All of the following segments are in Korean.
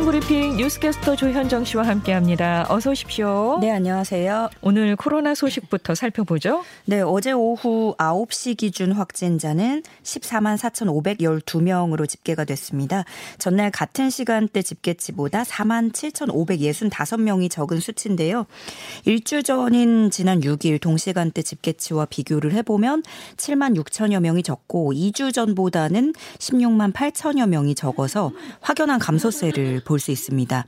아침 브리핑 뉴스캐스터 조현정 씨와 함께합니다. 어서 오십시오. 네, 안녕하세요. 오늘 코로나 소식부터 살펴보죠. 네, 어제 오후 9시 기준 확진자는 14만 4,512명으로 집계가 됐습니다. 전날 같은 시간대 집계치보다 4만 7,565명이 적은 수치인데요. 일주 전인 지난 6일 동시간대 집계치와 비교를 해보면 7만 6천여 명이 적고 2주 전보다는 16만 8천여 명이 적어서 확연한 감소세를 볼 수 있습니다.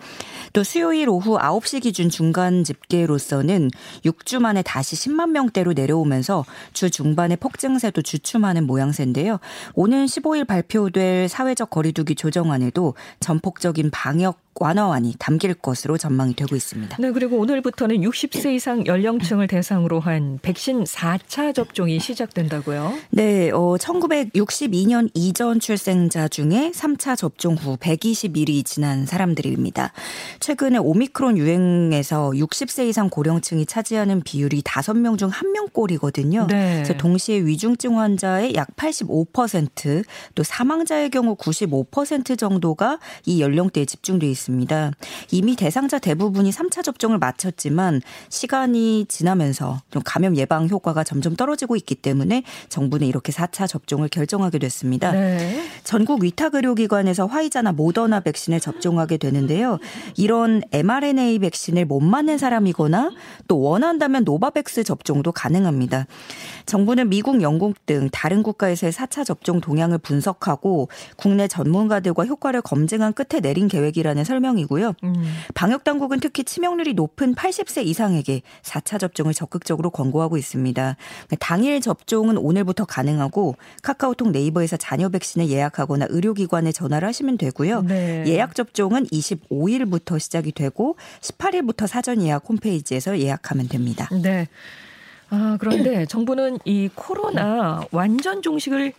또 수요일 오후 9시 기준 중간 집계로서는 6주 만에 다시 10만 명대로 내려오면서 주 중반에 폭증세도 주춤하는 모양새인데요. 오는 15일 발표될 사회적 거리두기 조정안에도 전폭적인 방역 완화안이 담길 것으로 전망이 되고 있습니다. 네, 그리고 오늘부터는 60세 이상 연령층을 대상으로 한 백신 4차 접종이 시작된다고요? 네, 어, 1962년 이전 출생자 중에 3차 접종 후 120일이 지난 사람들입니다. 최근에 오미크론 유행에서 60세 이상 고령층이 차지하는 비율이 5명 중 1명꼴이거든요. 네. 그래서 동시에 위중증 환자의 약 85%또 사망자의 경우 95% 정도가 이 연령대에 집중돼 있습니다. 있습니다. 이미 대상자 대부분이 3차 접종을 마쳤지만 시간이 지나면서 좀 감염 예방 효과가 점점 떨어지고 있기 때문에 정부는 이렇게 4차 접종을 결정하게 됐습니다. 네. 전국 위탁 의료기관에서 화이자나 모더나 백신을 접종하게 되는데요. 이런 mRNA 백신을 못 맞는 사람이거나 또 원한다면 노바백스 접종도 가능합니다. 정부는 미국, 영국 등 다른 국가에서의 4차 접종 동향을 분석하고 국내 전문가들과 효과를 검증한 끝에 내린 계획이라는 설명이고요. 음. 방역 당국은 특히 치명률이 높은 80세 이상에게 4차 접종을 적극적으로 권고하고 있습니다. 당일 접종은 오늘부터 가능하고 카카오톡 네이버에서 자녀 백신을 예약하거나 의료기관에 전화를 하시면 되고요. 네. 예약 접종은 25일부터 시작이 되고 18일부터 사전 예약 홈페이지에서 예약하면 됩니다. 네. 아, 그런데 정부는 이 코로나 완전 종식을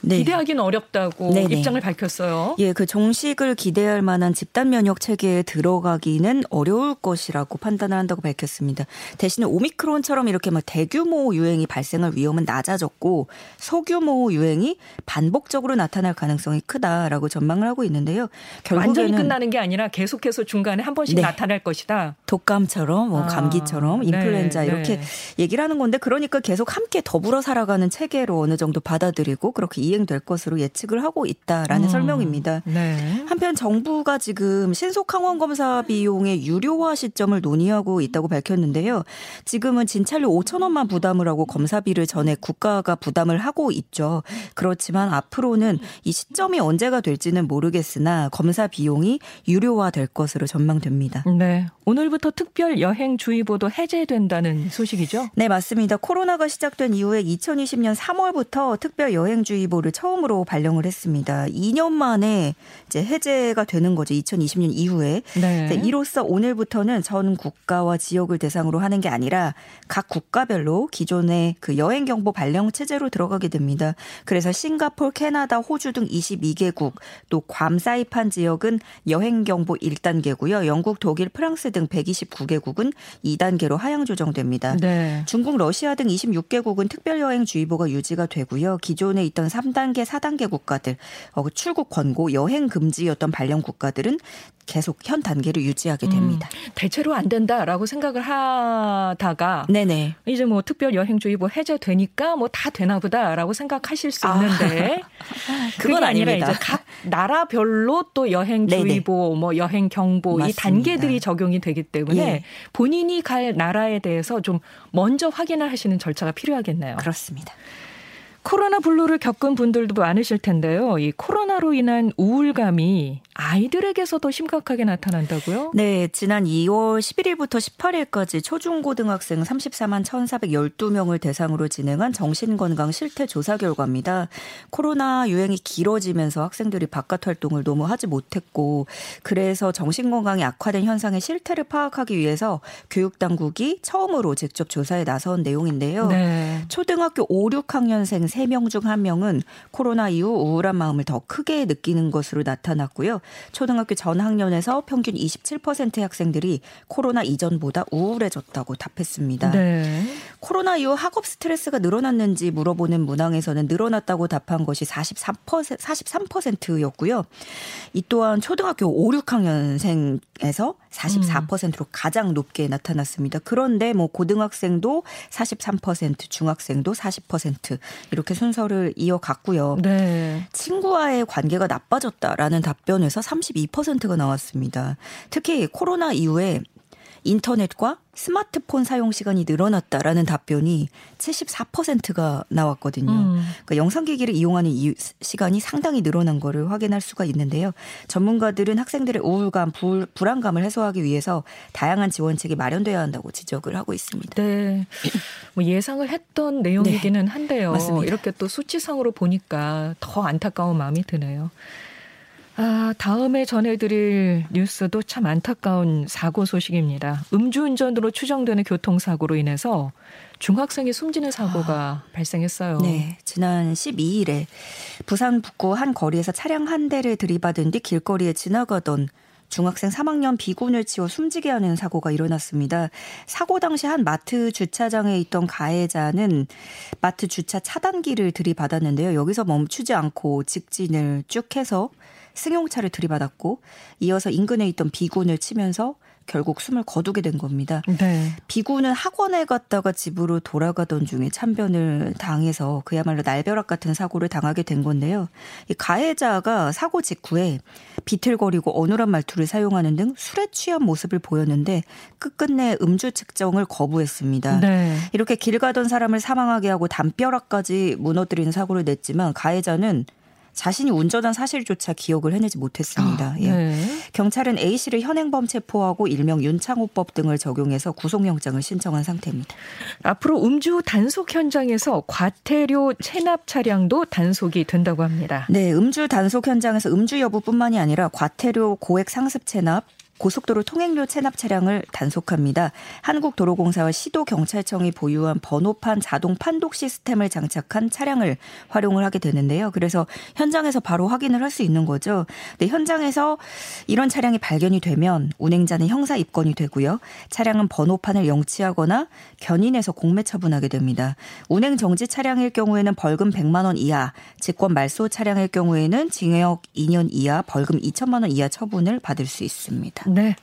네. 기대하기는 어렵다고 네네. 입장을 밝혔어요. 예, 그 종식을 기대할 만한 집단 면역 체계에 들어가기는 어려울 것이라고 판단을 한다고 밝혔습니다. 대신에 오미크론처럼 이렇게 막 대규모 유행이 발생할 위험은 낮아졌고 소규모 유행이 반복적으로 나타날 가능성이 크다라고 전망을 하고 있는데요. 완전히 끝나는 게 아니라 계속해서 중간에 한 번씩 네. 나타날 것이다. 독감처럼 뭐 아, 감기처럼 네. 인플루엔자 네, 이렇게 얘기를 하는 건데 그러니까 계속 함께 더불어 살아가는 체계로 어느 정도 받아들이고 그렇게 이 행될 것으로 예측을 하고 있다라는 음. 설명입니다. 네. 한편 정부가 지금 신속 항원 검사 비용의 유료화 시점을 논의하고 있다고 밝혔는데요. 지금은 진찰료 5천 원만 부담을 하고 검사비를 전에 국가가 부담을 하고 있죠. 그렇지만 앞으로는 이 시점이 언제가 될지는 모르겠으나 검사 비용이 유료화 될 것으로 전망됩니다. 네. 오늘부터 특별 여행 주의보도 해제된다는 소식이죠? 네, 맞습니다. 코로나가 시작된 이후에 2020년 3월부터 특별 여행 주의보 제도를 처음으로 발령을 했습니다. 2년 만에 이제 해제가 되는 거죠. 2020년 이후에. 네. 이로써 오늘부터는 전 국가와 지역을 대상으로 하는 게 아니라 각 국가별로 기존의 그 여행 경보 발령 체제로 들어가게 됩니다. 그래서 싱가폴, 캐나다, 호주 등 22개국 또 괌 사이판 지역은 여행 경보 1단계고요. 영국, 독일, 프랑스 등 129개국은 2단계로 하향 조정됩니다. 네. 중국, 러시아 등 26개국은 특별 여행 주의보가 유지가 되고요. 기존에 있던 3 3단계, 4단계 국가들 어, 그 출국 권고, 여행 금지였던 발령 국가들은 계속 현 단계를 유지하게 음, 됩니다. 음, 대체로 안 된다라고 생각을 하다가 네네. 이제 뭐 특별 여행주의보 해제되니까 뭐 다 되나 보다라고 생각하실 수 있는데 아, 그건 아니라 아닙니다. 이제 각 나라별로 또 여행주의보, 뭐 여행 경보. 이 단계들이 적용이 되기 때문에 예. 본인이 갈 나라에 대해서 좀 먼저 확인을 하시는 절차가 필요하겠네요. 그렇습니다. 코로나 블루를 겪은 분들도 많으실 텐데요. 이 코로나로 인한 우울감이 아이들에게서 도 심각하게 나타난다고요? 네, 지난 2월 11일부터 18일까지 초중고등학생 34만 1,412명을 대상으로 진행한 정신건강 실태 조사 결과입니다. 코로나 유행이 길어지면서 학생들이 바깥 활동을 너무 하지 못했고 그래서 정신건강이 악화된 현상의 실태를 파악하기 위해서 교육당국이 처음으로 직접 조사에 나선 내용인데요. 네. 초등학교 5, 6학년생 3명 중 1명은 코로나 이후 우울한 마음을 더 크게 느끼는 것으로 나타났고요. 초등학교 전 학년에서 평균 27%의 학생들이 코로나 이전보다 우울해졌다고 답했습니다. 네. 코로나 이후 학업 스트레스가 늘어났는지 물어보는 문항에서는 늘어났다고 답한 것이 43% 43%였고요. 이 또한 초등학교 5, 6학년생에서 44%로 음. 가장 높게 나타났습니다. 그런데 뭐 고등학생도 43%, 중학생도 40% 이렇게 순서를 이어갔고요. 네. 친구와의 관계가 나빠졌다라는 답변에서 32%가 나왔습니다. 특히 코로나 이후에 인터넷과 스마트폰 사용 시간이 늘어났다라는 답변이 74%가 나왔거든요. 음. 그러니까 영상 기기를 이용하는 시간이 상당히 늘어난 거를 확인할 수가 있는데요. 전문가들은 학생들의 우울감, 불, 불안감을 해소하기 위해서 다양한 지원책이 마련돼야 한다고 지적을 하고 있습니다. 네. 뭐 예상을 했던 내용이기는 네. 한데요. 맞습니다. 이렇게 또 수치상으로 보니까 더 안타까운 마음이 드네요. 아, 다음에 전해드릴 뉴스도 참 안타까운 사고 소식입니다. 음주운전으로 추정되는 교통사고로 인해서 중학생이 숨지는 사고가 아, 발생했어요. 네. 지난 12일에 부산 북구 한 거리에서 차량 한 대를 들이받은 뒤 길거리에 지나가던 중학생 3학년 비군을 치워 숨지게 하는 사고가 일어났습니다. 사고 당시 한 마트 주차장에 있던 가해자는 마트 주차 차단기를 들이받았는데요. 여기서 멈추지 않고 직진을 쭉 해서 승용차를 들이받았고 이어서 인근에 있던 비군을 치면서 결국 숨을 거두게 된 겁니다. 네. 비군은 학원에 갔다가 집으로 돌아가던 중에 참변을 당해서 그야말로 날벼락 같은 사고를 당하게 된 건데요. 이 가해자가 사고 직후에 비틀거리고 어눌한 말투를 사용하는 등 술에 취한 모습을 보였는데 끝끝내 음주 측정을 거부했습니다. 네. 이렇게 길 가던 사람을 사망하게 하고 담벼락까지 무너뜨리는 사고를 냈지만 가해자는 자신이 운전한 사실조차 기억을 해내지 못했습니다. 아, 예. 네. 경찰은 A 씨를 현행범 체포하고 일명 윤창호법 등을 적용해서 구속영장을 신청한 상태입니다. 앞으로 음주 단속 현장에서 과태료 체납 차량도 단속이 된다고 합니다. 네, 음주 단속 현장에서 음주 여부뿐만이 아니라 과태료 고액 상습 체납, 고속도로 통행료 체납 차량을 단속합니다. 한국도로공사와 시도경찰청이 보유한 번호판 자동 판독 시스템을 장착한 차량을 활용을 하게 되는데요. 그래서 현장에서 바로 확인을 할 수 있는 거죠. 네, 현장에서 이런 차량이 발견이 되면 운행자는 형사 입건이 되고요. 차량은 번호판을 영치하거나 견인해서 공매 처분하게 됩니다. 운행 정지 차량일 경우에는 벌금 100만 원 이하, 직권 말소 차량일 경우에는 징역 2년 이하, 벌금 2천만 원 이하 처분을 받을 수 있습니다. 네.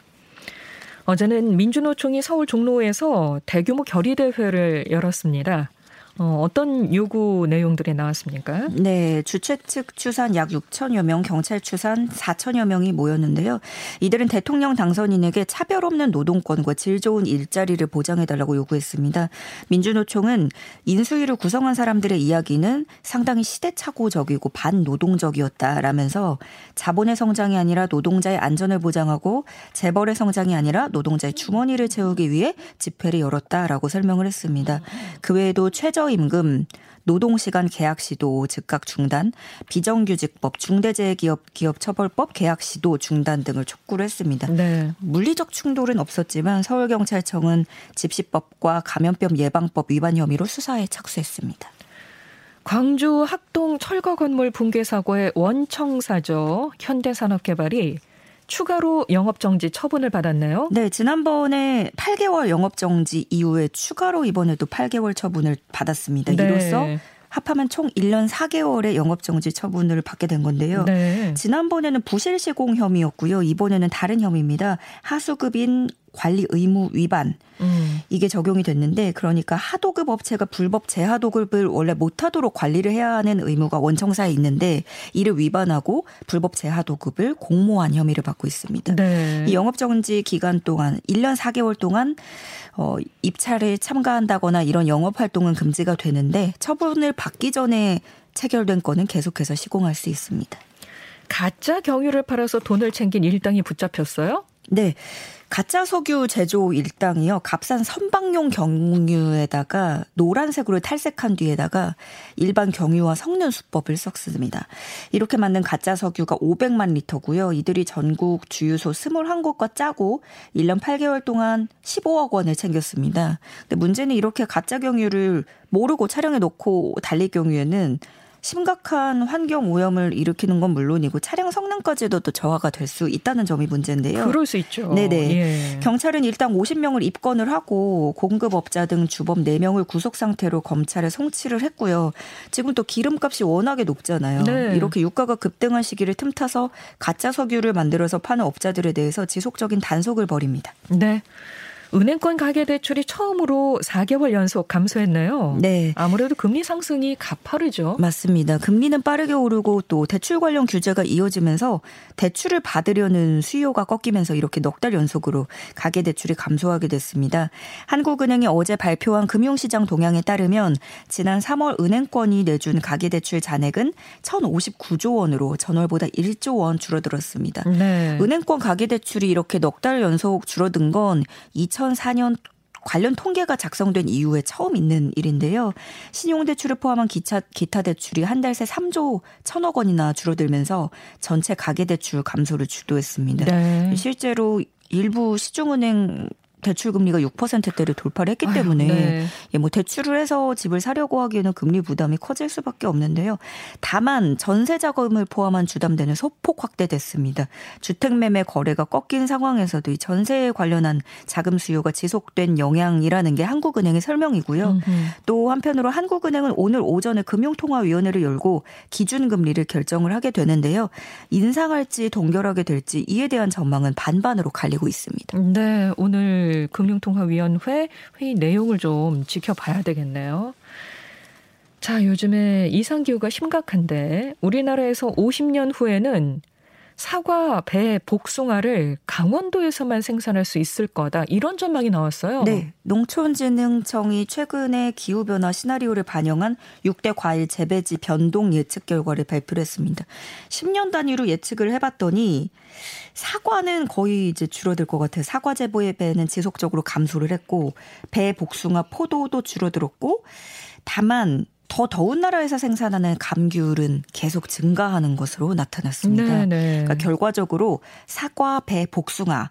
어제는 민주노총이 서울 종로에서 대규모 결의대회를 열었습니다. 어, 어떤 요구 내용들이 나왔습니까? 네, 주최 측 추산 약 6천여 명, 경찰 추산 4천여 명이 모였는데요. 이들은 대통령 당선인에게 차별 없는 노동권과 질 좋은 일자리를 보장해달라고 요구했습니다. 민주노총은 인수위를 구성한 사람들의 이야기는 상당히 시대착오적이고 반노동적이었다라면서 자본의 성장이 아니라 노동자의 안전을 보장하고 재벌의 성장이 아니라 노동자의 주머니를 채우기 위해 집회를 열었다라고 설명을 했습니다. 그 외에도 최저 최저임금, 노동시간 계약 시도 즉각 중단, 비정규직법, 중대재해기업 기업처벌법 계약 시도 중단 등을 촉구를 했습니다. 네. 물리적 충돌은 없었지만 서울경찰청은 집시법과 감염병 예방법 위반 혐의로 수사에 착수했습니다. 광주 학동 철거 건물 붕괴 사고의 원청사죠. 현대산업개발이 추가로 영업정지 처분을 받았나요? 네, 지난번에 8개월 영업정지 이후에 추가로 이번에도 8개월 처분을 받았습니다. 네. 이로써 합하면 총 1년 4개월의 영업정지 처분을 받게 된 건데요. 네. 지난번에는 부실 시공 혐의였고요. 이번에는 다른 혐의입니다. 하수급인 관리 의무 위반 음. 이게 적용이 됐는데 그러니까 하도급 업체가 불법 재하도급을 원래 못하도록 관리를 해야 하는 의무가 원청사에 있는데 이를 위반하고 불법 재하도급을 공모한 혐의를 받고 있습니다. 네. 이 영업정지 기간 동안 1년 4개월 동안 어, 입찰에 참가한다거나 이런 영업 활동은 금지가 되는데 처분을 받기 전에 체결된 건은 계속해서 시공할 수 있습니다. 가짜 경유를 팔아서 돈을 챙긴 일당이 붙잡혔어요? 네. 가짜 석유 제조 일당이요. 값싼 선박용 경유에다가 노란색으로 탈색한 뒤에다가 일반 경유와 성능 수법을 썼습니다. 이렇게 만든 가짜 석유가 500만 리터고요. 이들이 전국 주유소 21곳과 짜고 1년 8개월 동안 15억 원을 챙겼습니다. 근데 문제는 이렇게 가짜 경유를 모르고 차량에 놓고 달릴 경우에는 심각한 환경 오염을 일으키는 건 물론이고 차량 성능까지도 또 저하가 될 수 있다는 점이 문제인데요. 그럴 수 있죠. 네네. 예. 경찰은 일단 50명을 입건을 하고 공급업자 등 주범 4명을 구속 상태로 검찰에 송치를 했고요. 지금 또 기름값이 워낙에 높잖아요. 네. 이렇게 유가가 급등한 시기를 틈타서 가짜 석유를 만들어서 파는 업자들에 대해서 지속적인 단속을 벌입니다. 네. 은행권 가계 대출이 처음으로 4개월 연속 감소했네요. 네. 아무래도 금리 상승이 가파르죠. 맞습니다. 금리는 빠르게 오르고 또 대출 관련 규제가 이어지면서 대출을 받으려는 수요가 꺾이면서 이렇게 넉 달 연속으로 가계 대출이 감소하게 됐습니다. 한국은행이 어제 발표한 금융시장 동향에 따르면 지난 3월 은행권이 내준 가계 대출 잔액은 1,059조 원으로 전월보다 1조 원 줄어들었습니다. 네. 은행권 가계 대출이 이렇게 넉 달 연속 줄어든 건 2004년 관련 통계가 작성된 이후에 처음 있는 일인데요. 신용대출을 포함한 기차, 기타 대출이 한 달 새 3조 1천억 원이나 줄어들면서 전체 가계대출 감소를 주도했습니다. 네. 실제로 일부 시중은행 대출 금리가 6%대를 돌파를 했기 때문에 아유, 네. 예, 뭐 대출을 해서 집을 사려고 하기에는 금리 부담이 커질 수밖에 없는데요. 다만 전세 자금을 포함한 주담대는 소폭 확대됐습니다. 주택 매매 거래가 꺾인 상황에서도 이 전세에 관련한 자금 수요가 지속된 영향이라는 게 한국은행의 설명이고요. 음흠. 또 한편으로 한국은행은 오늘 오전에 금융통화위원회를 열고 기준금리를 결정을 하게 되는데요. 인상할지 동결하게 될지 이에 대한 전망은 반반으로 갈리고 있습니다. 네, 오늘 금융통화위원회 회의 내용을 좀 지켜봐야 되겠네요. 자, 요즘에 이상기후가 심각한데 우리나라에서 50년 후에는 사과, 배, 복숭아를 강원도에서만 생산할 수 있을 거다. 이런 전망이 나왔어요. 네. 농촌진흥청이 최근에 기후변화 시나리오를 반영한 6대 과일 재배지 변동 예측 결과를 발표를 했습니다. 10년 단위로 예측을 해봤더니 사과는 거의 이제 줄어들 것 같아요. 사과 재배의 배는 지속적으로 감소를 했고, 배, 복숭아, 포도도 줄어들었고, 다만 더 더운 나라에서 생산하는 감귤은 계속 증가하는 것으로 나타났습니다. 네네. 네. 그러니까 결과적으로 사과, 배, 복숭아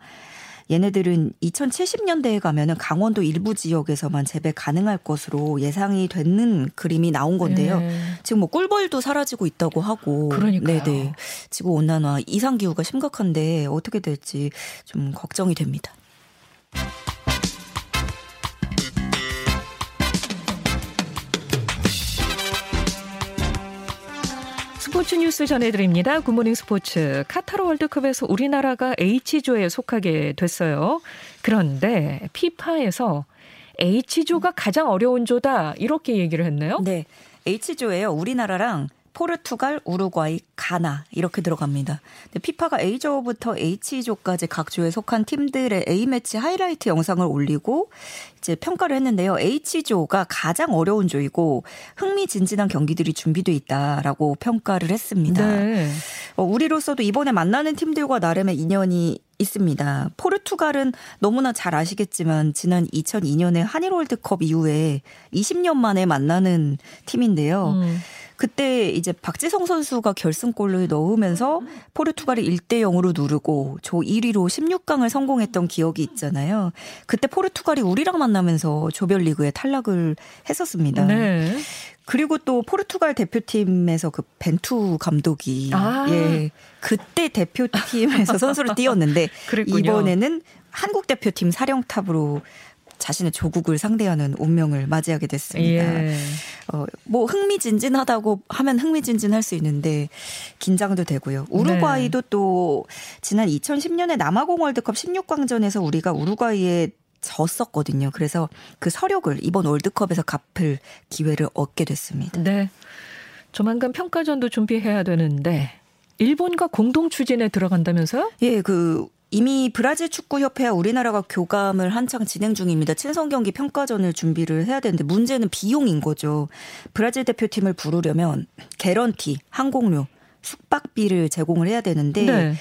얘네들은 2070년대에 가면은 강원도 일부 지역에서만 재배 가능할 것으로 예상이 되는 그림이 나온 건데요. 네. 지금 뭐 꿀벌도 사라지고 있다고 하고. 그러니까요. 네네. 지구 온난화 이상 기후가 심각한데 어떻게 될지 좀 걱정이 됩니다. 스포츠 뉴스 전해드립니다. 굿모닝 스포츠. 카타르 월드컵에서 우리나라가 H조에 속하게 됐어요. 그런데 피파에서 H조가 가장 어려운 조다 이렇게 얘기를 했네요. 네. H조예요. 우리나라랑 포르투갈, 우루과이, 가나 이렇게 들어갑니다. 피파가 A조부터 H조까지 각 조에 속한 팀들의 A매치 하이라이트 영상을 올리고 이제 평가를 했는데요. H조가 가장 어려운 조이고 흥미진진한 경기들이 준비돼 있다라고 평가를 했습니다. 네. 어, 우리로서도 이번에 만나는 팀들과 나름의 인연이 있습니다. 포르투갈은 너무나 잘 아시겠지만 지난 2002년에 한일 월드컵 이후에 20년 만에 만나는 팀인데요. 음. 그때 이제 박지성 선수가 결승골을 넣으면서 포르투갈이 1대 0으로 누르고 조 1위로 16강을 성공했던 기억이 있잖아요. 그때 포르투갈이 우리랑 만나면서 조별리그에 탈락을 했었습니다. 네. 그리고 또 포르투갈 대표팀에서 그 벤투 감독이 아. 예 그때 대표팀에서 선수를 띄웠는데 이번에는 한국 대표팀 사령탑으로 자신의 조국을 상대하는 운명을 맞이하게 됐습니다. 예. 어, 뭐 흥미진진하다고 하면 흥미진진할 수 있는데 긴장도 되고요. 우루과이도 네. 또 지난 2010년에 남아공 월드컵 16강전에서 우리가 우루과이에 졌었거든요. 그래서 그 서력을 이번 월드컵에서 갚을 기회를 얻게 됐습니다. 네. 조만간 평가전도 준비해야 되는데 일본과 공동 추진에 들어간다면서요? 예, 그 이미 브라질 축구협회와 우리나라가 교감을 한창 진행 중입니다. 친선 경기 평가전을 준비를 해야 되는데 문제는 비용인 거죠. 브라질 대표팀을 부르려면 개런티, 항공료, 숙박비를 제공을 해야 되는데 네.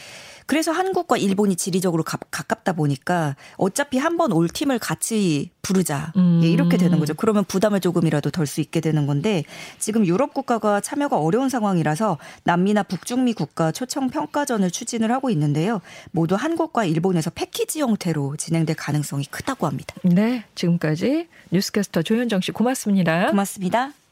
그래서 한국과 일본이 지리적으로 가, 깝다 보니까 어차피 한 번 올 팀을 같이 부르자. 음. 예, 이렇게 되는 거죠. 그러면 부담을 조금이라도 덜 수 있게 되는 건데 지금 유럽 국가가 참여가 어려운 상황이라서 남미나 북중미 국가 초청 평가전을 추진을 하고 있는데요. 모두 한국과 일본에서 패키지 형태로 진행될 가능성이 크다고 합니다. 네. 지금까지 뉴스캐스터 조현정 씨 고맙습니다. 고맙습니다.